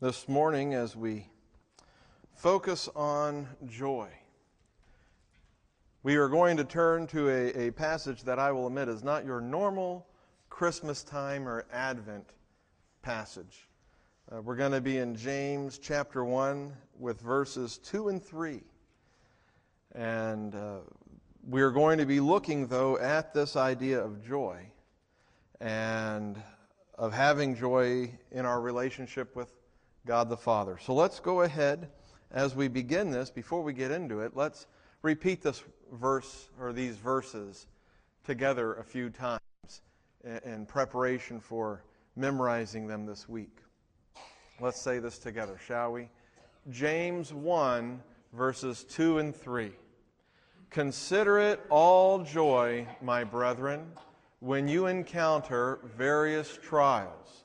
this morning as we focus on joy. We are going to turn to a, a, passage that I will admit is not your normal Christmas time or Advent passage. Uh, we're going to be in James chapter 1 with verses 2 and 3. And uh, we are going to be looking, though, at this idea of joy and of having joy in our relationship with God the Father. So let's go ahead as we begin this, before we get into it, let's repeat this verse or these verses together a few times in preparation for memorizing them this week. Let's say this together, shall we? James 1, verses 2 and 3. Consider it all joy, my brethren, when you encounter various trials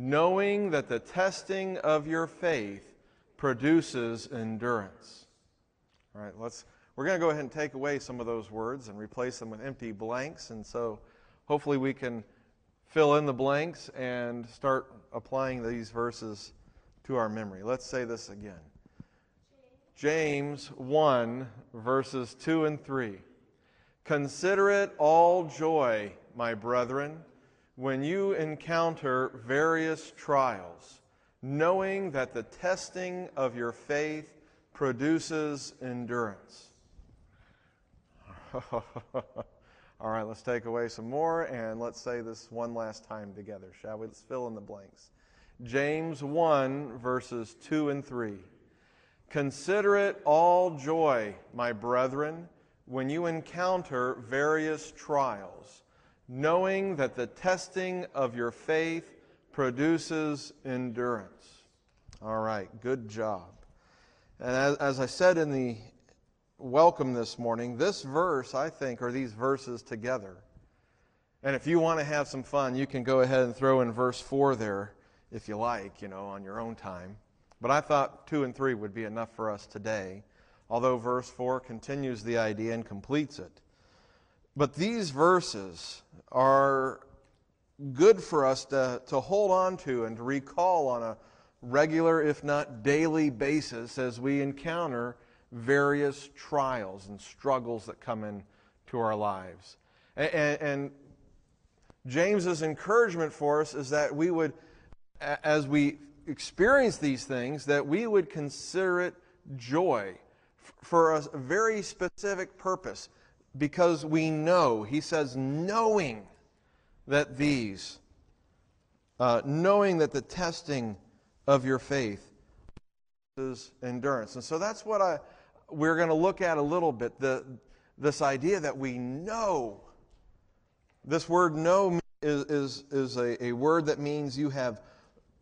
knowing that the testing of your faith produces endurance. All right, let's we're going to go ahead and take away some of those words and replace them with empty blanks and so hopefully we can fill in the blanks and start applying these verses to our memory. Let's say this again. James 1 verses 2 and 3. Consider it all joy, my brethren, when you encounter various trials, knowing that the testing of your faith produces endurance. All right, let's take away some more and let's say this one last time together, shall we? Let's fill in the blanks. James 1, verses 2 and 3. Consider it all joy, my brethren, when you encounter various trials knowing that the testing of your faith produces endurance. All right, good job. And as, as, I said in the welcome this morning, this verse, I think, or these verses together. And if you want to have some fun, you can go ahead and throw in verse 4 there if you like, you know, on your own time. But I thought 2 and 3 would be enough for us today, although verse 4 continues the idea and completes it. But these verses are good for us to, to hold on to and to recall on a regular, if not daily basis as we encounter various trials and struggles that come into our lives. And, and, and James's encouragement for us is that we would, as we experience these things, that we would consider it joy for a very specific purpose because we know, he says, knowing that these, uh, knowing that the testing of your faith is endurance. And so that's what I, we're going to look at a little bit the, this idea that we know. This word know is, is, is a, a word that means you have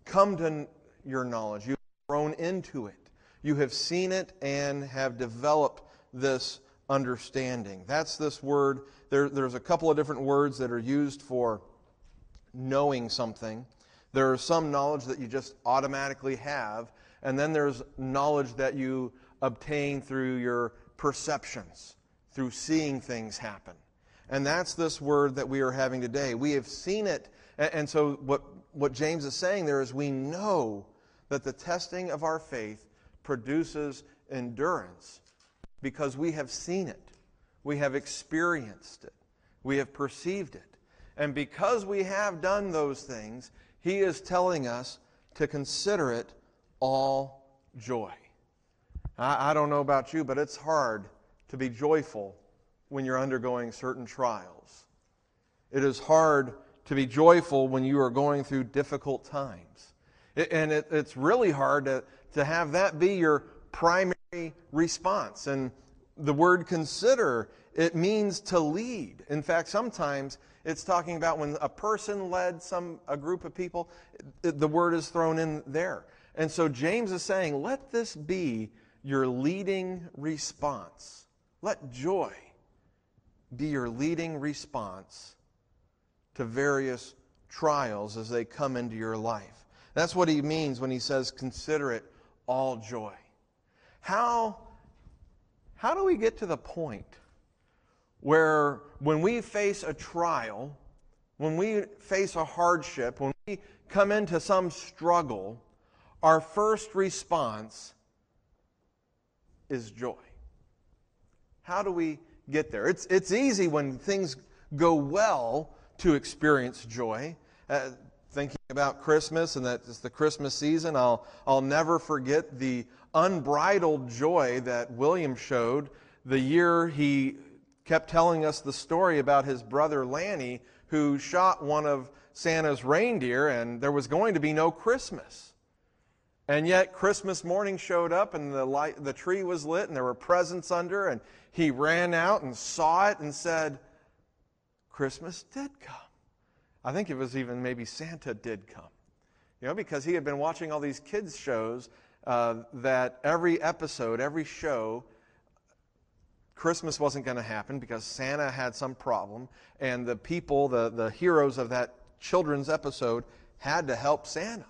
come to your knowledge, you've grown into it, you have seen it and have developed this understanding. That's this word. There, there's a couple of different words that are used for knowing something. There is some knowledge that you just automatically have, and then there's knowledge that you obtain through your perceptions, through seeing things happen. And that's this word that we are having today. We have seen it. And so, what, what James is saying there is we know that the testing of our faith produces endurance because we have seen it, we have experienced it, we have perceived it. And because we have done those things, he is telling us to consider it all joy. I, I, don't know about you, but it's hard to be joyful when you're undergoing certain trials. It is hard to be joyful when you are going through difficult times. It, and it, it's really hard to, to have that be your primary response. And the word consider, it means to lead. In fact, sometimes it's talking about when a person led some a group of people, the word is thrown in there. And so James is saying, let this be your leading response. Let joy be your leading response to various trials as they come into your life. That's what he means when he says, consider it all joy. How, how do we get to the point where when we face a trial, when we face a hardship, when we come into some struggle, our first response is joy. How do we get there? It's, it's easy when things go well to experience joy. Uh, thinking about Christmas and that it's the Christmas season, I'll, I'll never forget the unbridled joy that William showed the year he kept telling us the story about his brother Lanny, who shot one of Santa's reindeer, and there was going to be no Christmas. And yet, Christmas morning showed up, and the, light, the tree was lit, and there were presents under, and he ran out and saw it and said, Christmas did come. I think it was even maybe Santa did come. You know, because he had been watching all these kids' shows uh, that every episode, every show, Christmas wasn't going to happen because Santa had some problem, and the people, the, the heroes of that children's episode, had to help Santa.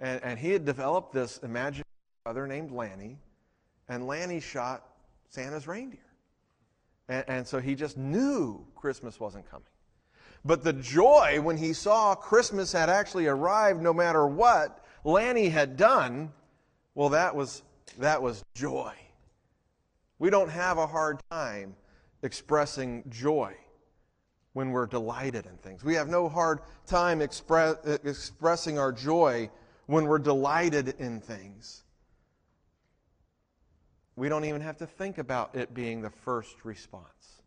And, and he had developed this imaginary brother named Lanny, and Lanny shot Santa's reindeer. And, and so he just knew Christmas wasn't coming. But the joy when he saw Christmas had actually arrived no matter what Lanny had done, well, that was, that was joy. We don't have a hard time expressing joy when we're delighted in things. We have no hard time express, expressing our joy when we're delighted in things. We don't even have to think about it being the first response.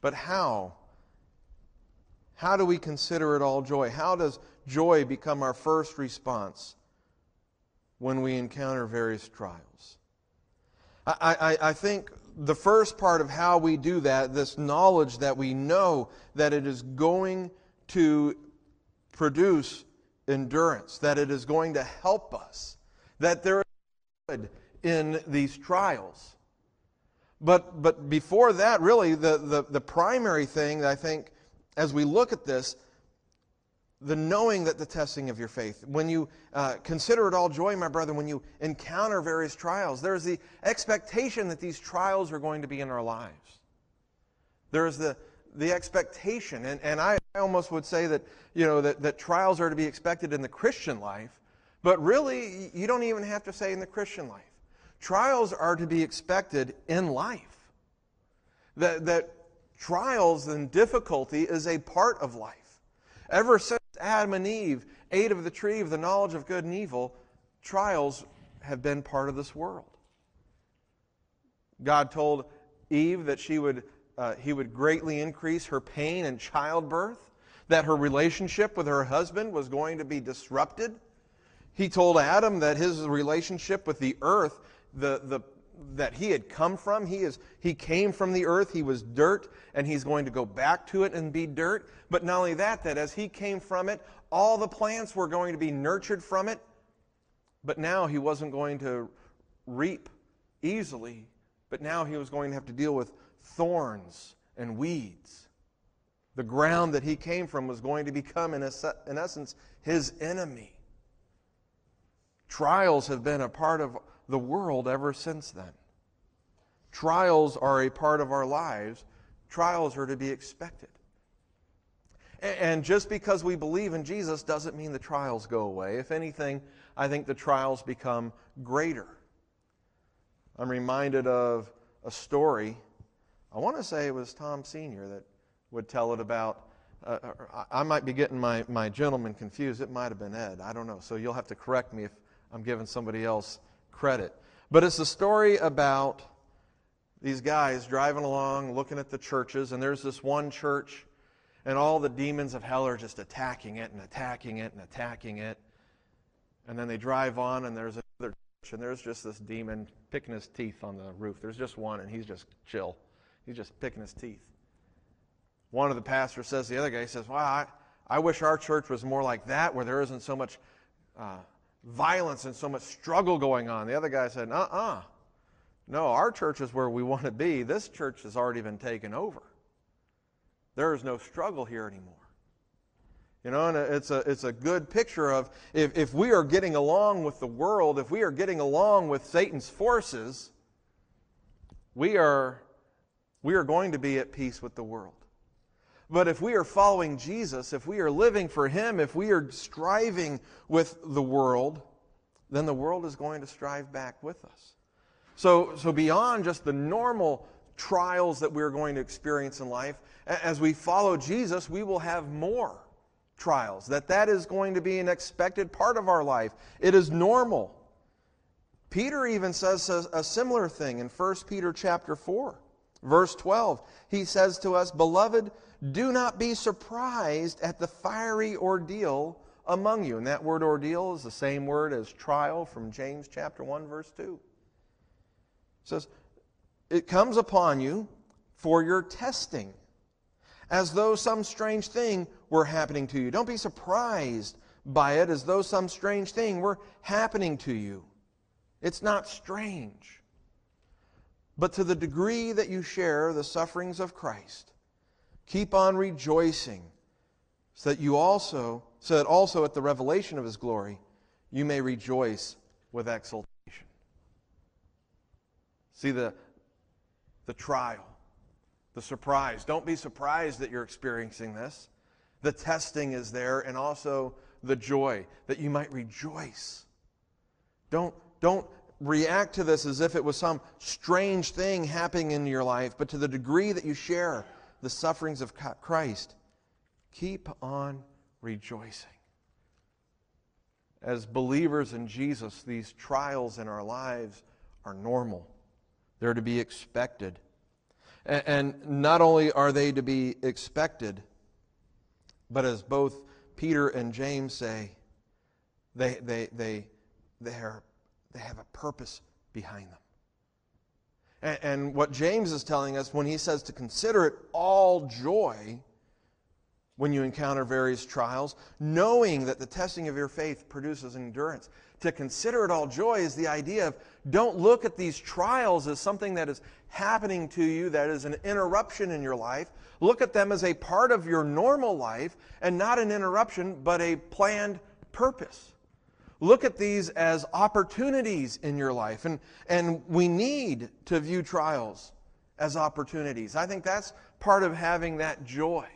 But how? How do we consider it all joy? How does joy become our first response when we encounter various trials? I, I, I, think the first part of how we do that, this knowledge that we know that it is going to produce endurance, that it is going to help us, that there is good in these trials. But, but before that, really, the, the, the primary thing I think as we look at this, the knowing that the testing of your faith, when you uh, consider it all joy, my brother, when you encounter various trials, there's the expectation that these trials are going to be in our lives. There's the, the expectation, and, and I, I almost would say that, you know, that, that trials are to be expected in the Christian life, but really, you don't even have to say in the Christian life. Trials are to be expected in life. That, that trials and difficulty is a part of life. Ever since Adam and Eve ate of the tree of the knowledge of good and evil, trials have been part of this world. God told Eve that she would, uh, he would greatly increase her pain in childbirth, that her relationship with her husband was going to be disrupted. He told Adam that his relationship with the earth, the, the, that he had come from. He, is, he came from the earth, he was dirt, and he's going to go back to it and be dirt. But not only that, that as he came from it, all the plants were going to be nurtured from it. But now he wasn't going to reap easily, but now he was going to have to deal with thorns and weeds. The ground that he came from was going to become, in, in essence, his enemy. Trials have been a part of the world ever since then. Trials are a part of our lives, trials are to be expected. And just because we believe in Jesus doesn't mean the trials go away. If anything, I think the trials become greater. I'm reminded of a story. I want to say it was Tom Sr. that would tell it about. Uh, I might be getting my, my gentleman confused. It might have been Ed. I don't know. So you'll have to correct me if I'm giving somebody else credit. But it's a story about these guys driving along, looking at the churches, and there's this one church, and all the demons of hell are just attacking it and attacking it and attacking it. And then they drive on, and there's another church, and there's just this demon picking his teeth on the roof. There's just one, and he's just chill. He's just picking his teeth. One of the pastors says, the other guy says, Well, I, I wish our church was more like that, where there isn't so much uh, violence and so much struggle going on. The other guy said, uh uh-uh. uh No, our church is where we want to be. This church has already been taken over. There is no struggle here anymore. You know, and it's a, it's a good picture of if, if we are getting along with the world, if we are getting along with Satan's forces, we are, we are going to be at peace with the world. But if we are following Jesus, if we are living for Him, if we are striving with the world, then the world is going to strive back with us. So, so beyond just the normal trials that we're going to experience in life, as we follow Jesus, we will have more trials. That that is going to be an expected part of our life. It is normal. Peter even says a, a similar thing in 1 Peter chapter 4, verse 12. He says to us, "Beloved, do not be surprised at the fiery ordeal among you." And that word ordeal is the same word as trial from James chapter 1 verse 2. It says, "It comes upon you for your testing." as though some strange thing were happening to you. Don't be surprised by it as though some strange thing were happening to you. It's not strange. But to the degree that you share the sufferings of Christ, keep on rejoicing so that you also so that also at the revelation of his glory you may rejoice with exultation. See the the trial the surprise. Don't be surprised that you're experiencing this. The testing is there, and also the joy that you might rejoice. Don't, don't react to this as if it was some strange thing happening in your life, but to the degree that you share the sufferings of Christ, keep on rejoicing. As believers in Jesus, these trials in our lives are normal, they're to be expected. And not only are they to be expected, but as both Peter and James say, they, they, they, they, are, they have a purpose behind them. And, and what James is telling us when he says to consider it all joy when you encounter various trials, knowing that the testing of your faith produces endurance. To consider it all joy is the idea of don't look at these trials as something that is happening to you that is an interruption in your life. Look at them as a part of your normal life and not an interruption, but a planned purpose. Look at these as opportunities in your life. And, and we need to view trials as opportunities. I think that's part of having that joy.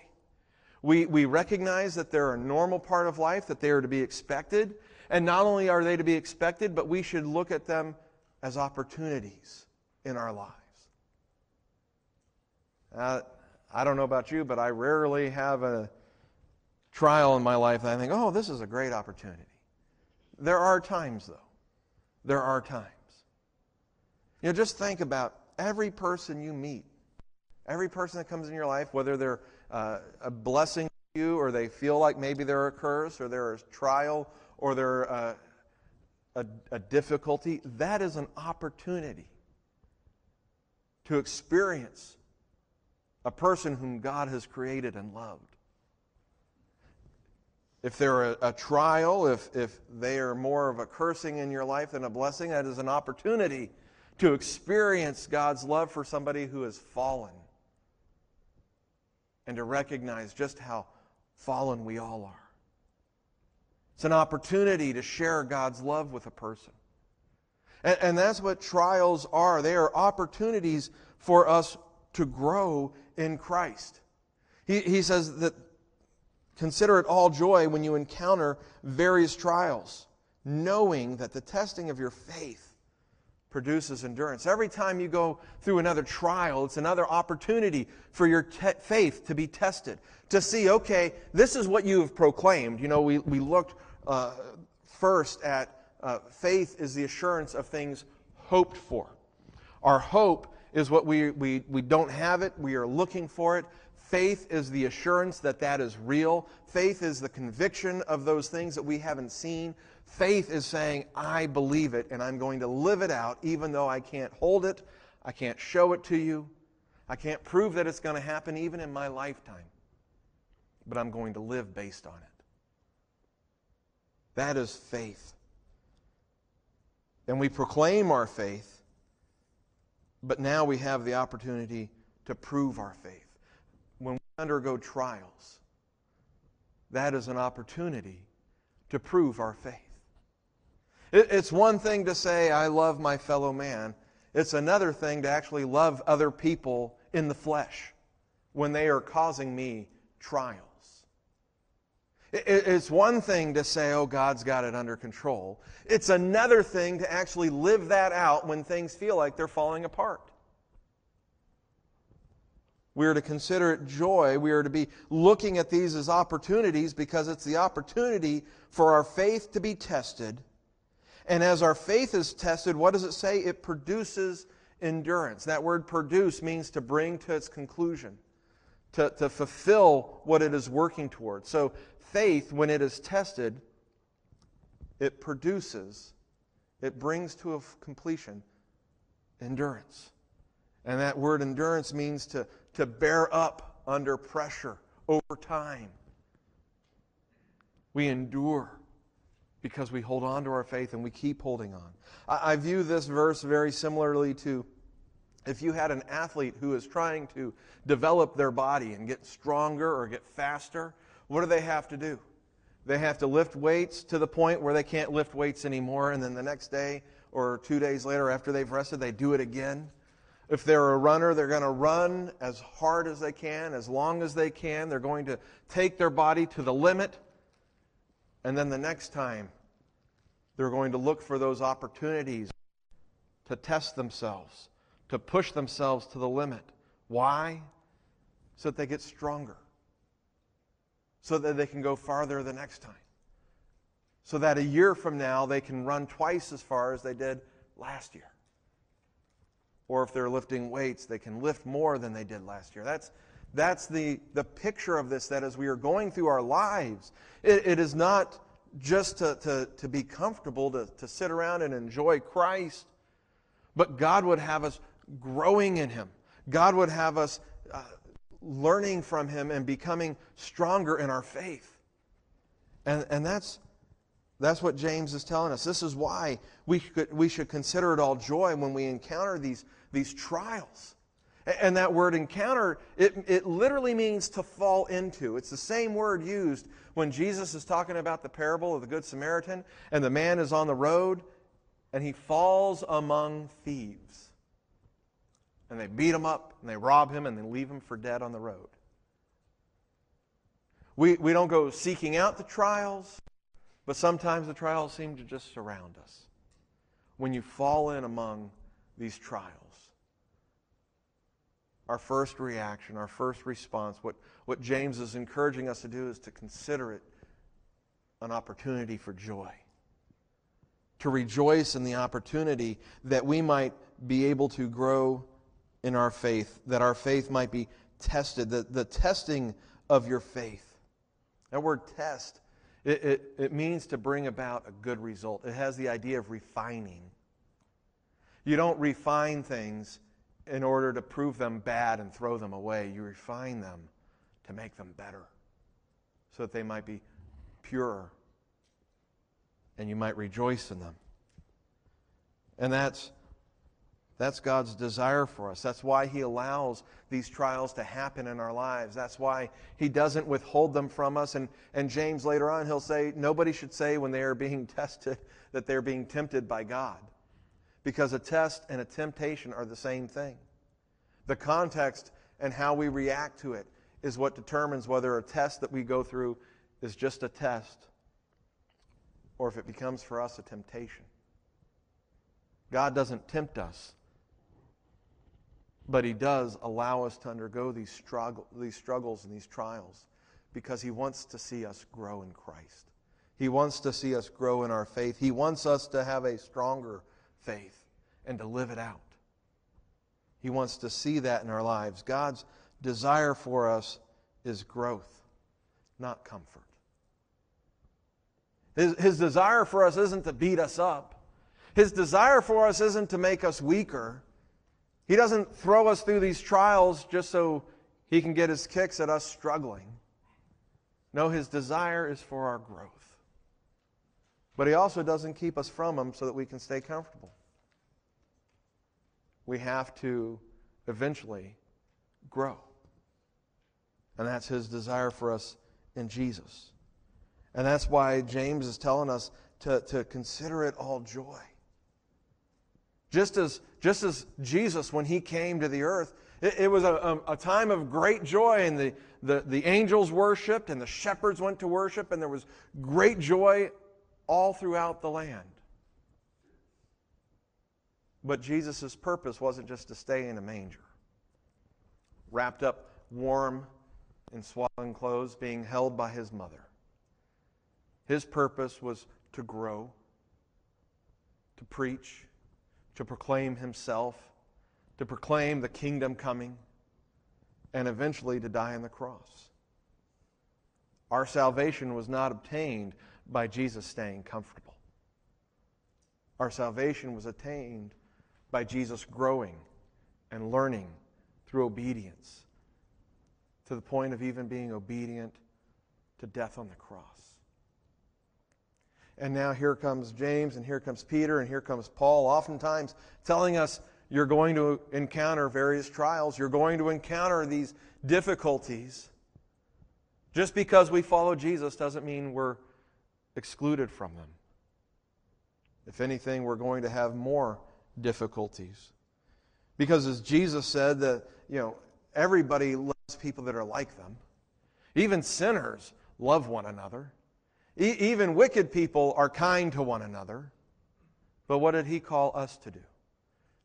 We, we recognize that they're a normal part of life, that they are to be expected. And not only are they to be expected, but we should look at them as opportunities in our lives. Uh, I don't know about you, but I rarely have a trial in my life that I think, oh, this is a great opportunity. There are times, though. There are times. You know, just think about every person you meet, every person that comes in your life, whether they're uh, a blessing to you or they feel like maybe they're a curse or they're a trial or they're uh, a, a difficulty, that is an opportunity to experience a person whom God has created and loved. If they're a, a, trial, if, if they are more of a cursing in your life than a blessing, that is an opportunity to experience God's love for somebody who has fallen and to recognize just how fallen we all are. It's an opportunity to share God's love with a person. And, and, that's what trials are. They are opportunities for us to grow in Christ. He, he says that consider it all joy when you encounter various trials, knowing that the testing of your faith produces endurance. Every time you go through another trial, it's another opportunity for your te- faith to be tested, to see, okay, this is what you have proclaimed. You know, we, we looked uh, first at uh, faith is the assurance of things hoped for. Our hope is what we, we, we don't have it, we are looking for it. Faith is the assurance that that is real. Faith is the conviction of those things that we haven't seen. Faith is saying, I believe it and I'm going to live it out even though I can't hold it, I can't show it to you, I can't prove that it's going to happen even in my lifetime. But I'm going to live based on it. That is faith. And we proclaim our faith, but now we have the opportunity to prove our faith. Undergo trials, that is an opportunity to prove our faith. It's one thing to say, I love my fellow man. It's another thing to actually love other people in the flesh when they are causing me trials. It's one thing to say, oh, God's got it under control. It's another thing to actually live that out when things feel like they're falling apart. We are to consider it joy. We are to be looking at these as opportunities because it's the opportunity for our faith to be tested. And as our faith is tested, what does it say? It produces endurance. That word produce means to bring to its conclusion, to, to fulfill what it is working towards. So faith, when it is tested, it produces, it brings to a completion endurance. And that word endurance means to, to bear up under pressure over time. We endure because we hold on to our faith and we keep holding on. I, I view this verse very similarly to if you had an athlete who is trying to develop their body and get stronger or get faster, what do they have to do? They have to lift weights to the point where they can't lift weights anymore, and then the next day or two days later after they've rested, they do it again. If they're a runner, they're going to run as hard as they can, as long as they can. They're going to take their body to the limit. And then the next time, they're going to look for those opportunities to test themselves, to push themselves to the limit. Why? So that they get stronger so that they can go farther the next time. So that a year from now, they can run twice as far as they did last year. Or if they're lifting weights, they can lift more than they did last year. That's, that's the, the picture of this, that as we are going through our lives, it, it is not just to, to, to be comfortable, to, to sit around and enjoy Christ, but God would have us growing in Him. God would have us uh, learning from him and becoming stronger in our faith. And, and that's, that's what James is telling us. This is why we, could, we should consider it all joy when we encounter these, these trials. And that word encounter, it, it literally means to fall into. It's the same word used when Jesus is talking about the parable of the Good Samaritan, and the man is on the road, and he falls among thieves and they beat him up and they rob him and they leave him for dead on the road. We, we don't go seeking out the trials, but sometimes the trials seem to just surround us. When you fall in among these trials, our first reaction, our first response, what, what James is encouraging us to do is to consider it an opportunity for joy. To rejoice in the opportunity that we might be able to grow in our faith, that our faith might be tested, the, the testing of your faith. That word test, it, it, it means to bring about a good result. It has the idea of refining. You don't refine things in order to prove them bad and throw them away. You refine them to make them better so that they might be purer and you might rejoice in them. And that's that's God's desire for us. That's why He allows these trials to happen in our lives. That's why He doesn't withhold them from us. And, and James later on, he'll say, nobody should say when they are being tested that they're being tempted by God. Because a test and a temptation are the same thing. The context and how we react to it is what determines whether a test that we go through is just a test or if it becomes for us a temptation. God doesn't tempt us but He does allow us to undergo these, struggle, these struggles and these trials because He wants to see us grow in Christ. He wants to see us grow in our faith. He wants us to have a stronger faith and to live it out. He wants to see that in our lives. God's desire for us is growth, not comfort. His, his desire for us isn't to beat us up. His desire for us isn't to make us weaker. He doesn't throw us through these trials just so he can get his kicks at us struggling. No, his desire is for our growth. But he also doesn't keep us from them so that we can stay comfortable. We have to eventually grow. And that's his desire for us in Jesus. And that's why James is telling us to, to consider it all joy. Just as, just as Jesus, when he came to the earth, It, it was a, a, time of great joy, and the, the, the angels worshiped, and the shepherds went to worship, and there was great joy all throughout the land. But Jesus' purpose wasn't just to stay in a manger, wrapped up warm in swaddling clothes, being held by his mother. His purpose was to grow, to preach, to proclaim himself, to proclaim the kingdom coming, and eventually to die on the cross. Our salvation was not obtained by Jesus staying comfortable. Our salvation was attained by Jesus growing and learning through obedience to the point of even being obedient to death on the cross. And now here comes James, and here comes Peter, and here comes Paul, oftentimes telling us you're going to encounter various trials, you're going to encounter these difficulties. Just because we follow Jesus doesn't mean we're excluded from them. If anything, we're going to have more difficulties. Because as Jesus said that, you know, everybody loves people that are like them. Even sinners love one another. E- even wicked people are kind to one another. But what did he call us to do?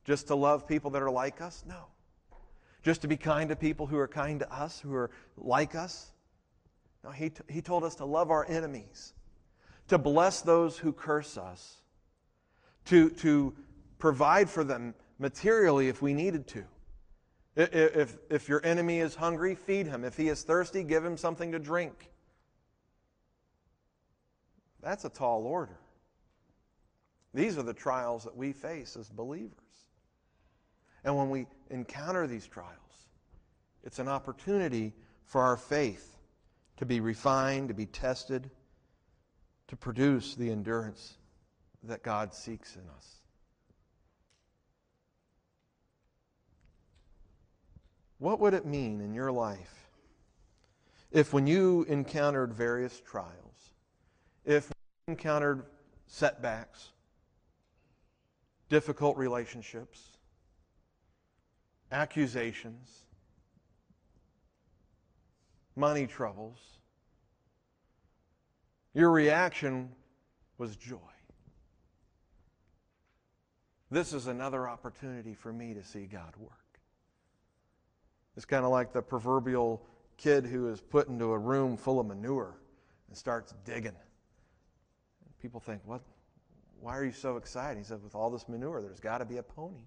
Just to love people that are like us? No. Just to be kind to people who are kind to us, who are like us? No, he, t- he told us to love our enemies, to bless those who curse us, to, to provide for them materially if we needed to. If, if your enemy is hungry, feed him. If he is thirsty, give him something to drink. That's a tall order. These are the trials that we face as believers. And when we encounter these trials, it's an opportunity for our faith to be refined, to be tested, to produce the endurance that God seeks in us. What would it mean in your life if, when you encountered various trials, if you encountered setbacks, difficult relationships, accusations, money troubles, your reaction was joy. This is another opportunity for me to see God work. It's kind of like the proverbial kid who is put into a room full of manure and starts digging. People think, what? Why are you so excited? He said, with all this manure, there's got to be a pony.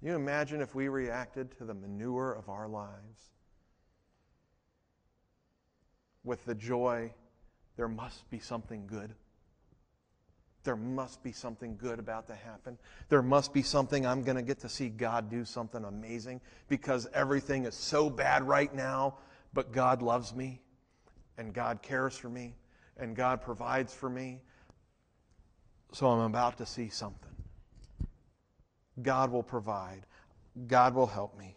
You imagine if we reacted to the manure of our lives with the joy, there must be something good? there must be something good about to happen. There must be something I'm going to get to see God do something amazing because everything is so bad right now, but God loves me and God cares for me and God provides for me. So I'm about to see something. God will provide. God will help me.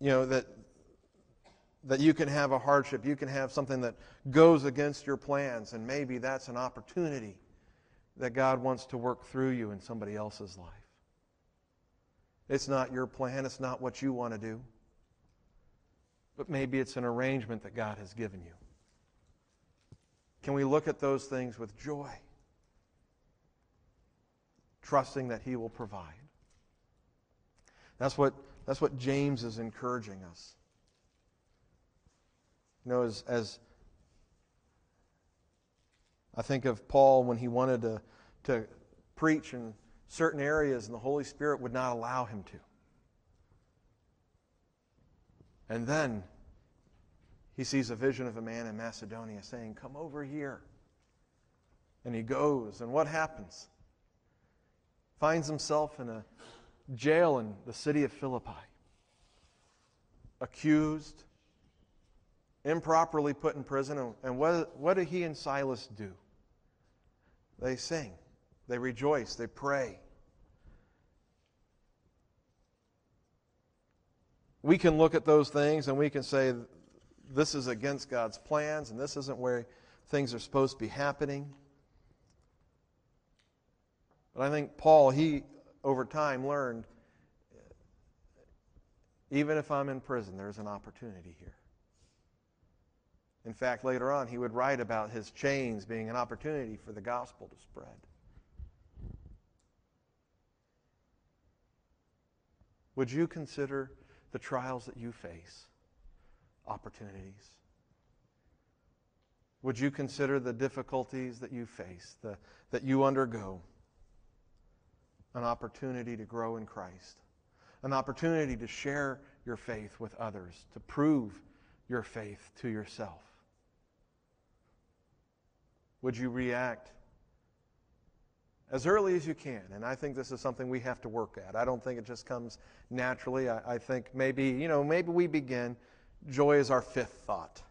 You know, that that you can have a hardship, you can have something that goes against your plans, and maybe that's an opportunity that God wants to work through you in somebody else's life. It's not your plan, it's not what you want to do, but maybe it's an arrangement that God has given you. Can we look at those things with joy, trusting that He will provide? That's what, that's what James is encouraging us. You know, as, as I think of Paul when he wanted to, to preach in certain areas and the Holy Spirit would not allow him to. And then he sees a vision of a man in Macedonia saying, Come over here. And he goes, and what happens? Finds himself in a jail in the city of Philippi, accused, improperly put in prison. And what, what do he and Silas do? They sing, they rejoice, they pray. We can look at those things and we can say, this is against God's plans and this isn't where things are supposed to be happening. But I think Paul, he over time, learned even if I'm in prison, there's an opportunity here. In fact, later on, he would write about his chains being an opportunity for the gospel to spread. Would you consider the trials that you face opportunities? Would you consider the difficulties that you face, the, that you undergo, an opportunity to grow in Christ? an opportunity to share your faith with others, to prove your faith to yourself? Would you react as early as you can? And I think this is something we have to work at. I don't think it just comes naturally. I, I think maybe, you know, maybe we begin. Joy is our fifth thought.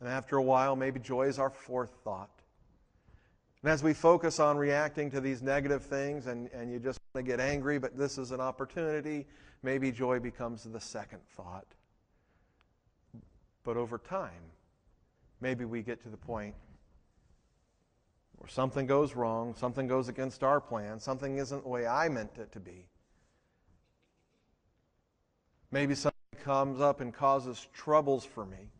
And after a while, maybe joy is our fourth thought. And as we focus on reacting to these negative things and, and you just want to get angry, but this is an opportunity, maybe joy becomes the second thought. But over time, maybe we get to the point where something goes wrong, something goes against our plan, something isn't the way I meant it to be. Maybe something comes up and causes troubles for me.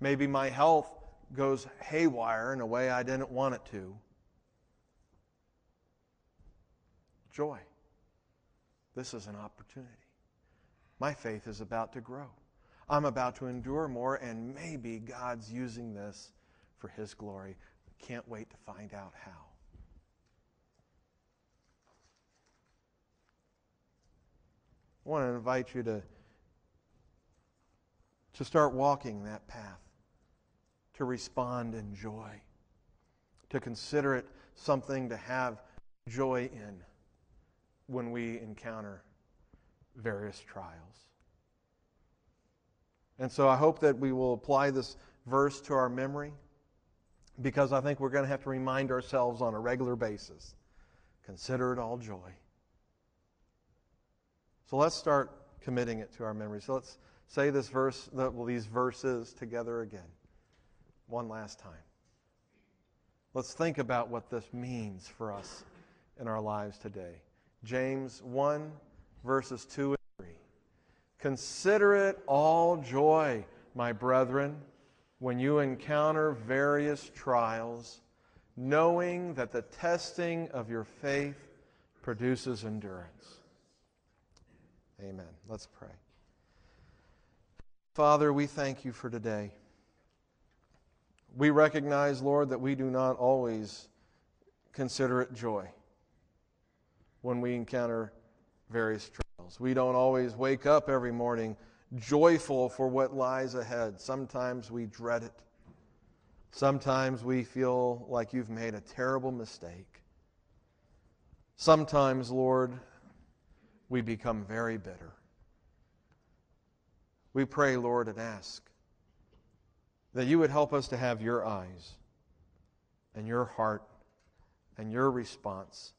Maybe my health goes haywire in a way I didn't want it to. joy. This is an opportunity. My faith is about to grow. I'm about to endure more, and maybe God's using this for His glory. Can't wait to find out how. I want to invite you to, to start walking that path, to respond in joy, to consider it something to have joy in when we encounter various trials. And so I hope that we will apply this verse to our memory because I think we're going to have to remind ourselves on a regular basis consider it all joy. So let's start committing it to our memory. So let's say this verse, well, these verses together again, one last time. Let's think about what this means for us in our lives today. James 1, verses 2 and 3. Consider it all joy, my brethren, when you encounter various trials, knowing that the testing of your faith produces endurance. Amen. Let's pray. Father, we thank you for today. We recognize, Lord, that we do not always consider it joy when we encounter various trials. We don't always wake up every morning joyful for what lies ahead. Sometimes we dread it. Sometimes we feel like you've made a terrible mistake. Sometimes, Lord, we become very bitter. We pray, Lord, and ask that you would help us to have your eyes and your heart and your response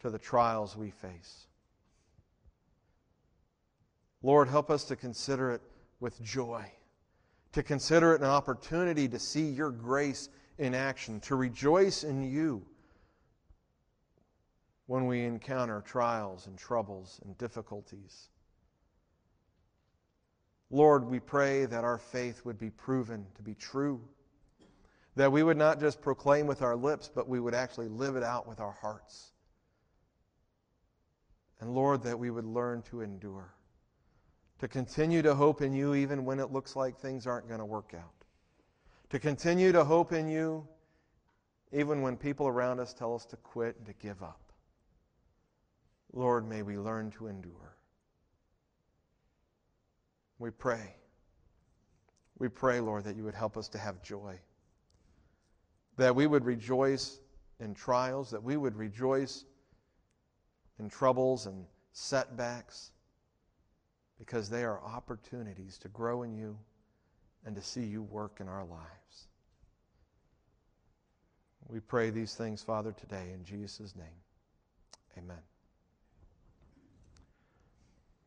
to the trials we face. Lord, help us to consider it with joy, to consider it an opportunity to see your grace in action, to rejoice in you when we encounter trials and troubles and difficulties. Lord, we pray that our faith would be proven to be true, that we would not just proclaim with our lips, but we would actually live it out with our hearts. And Lord, that we would learn to endure, to continue to hope in you even when it looks like things aren't going to work out, to continue to hope in you even when people around us tell us to quit and to give up. Lord, may we learn to endure. We pray. We pray, Lord, that you would help us to have joy, that we would rejoice in trials, that we would rejoice in troubles and setbacks because they are opportunities to grow in you and to see you work in our lives. We pray these things, Father, today in Jesus' name. Amen.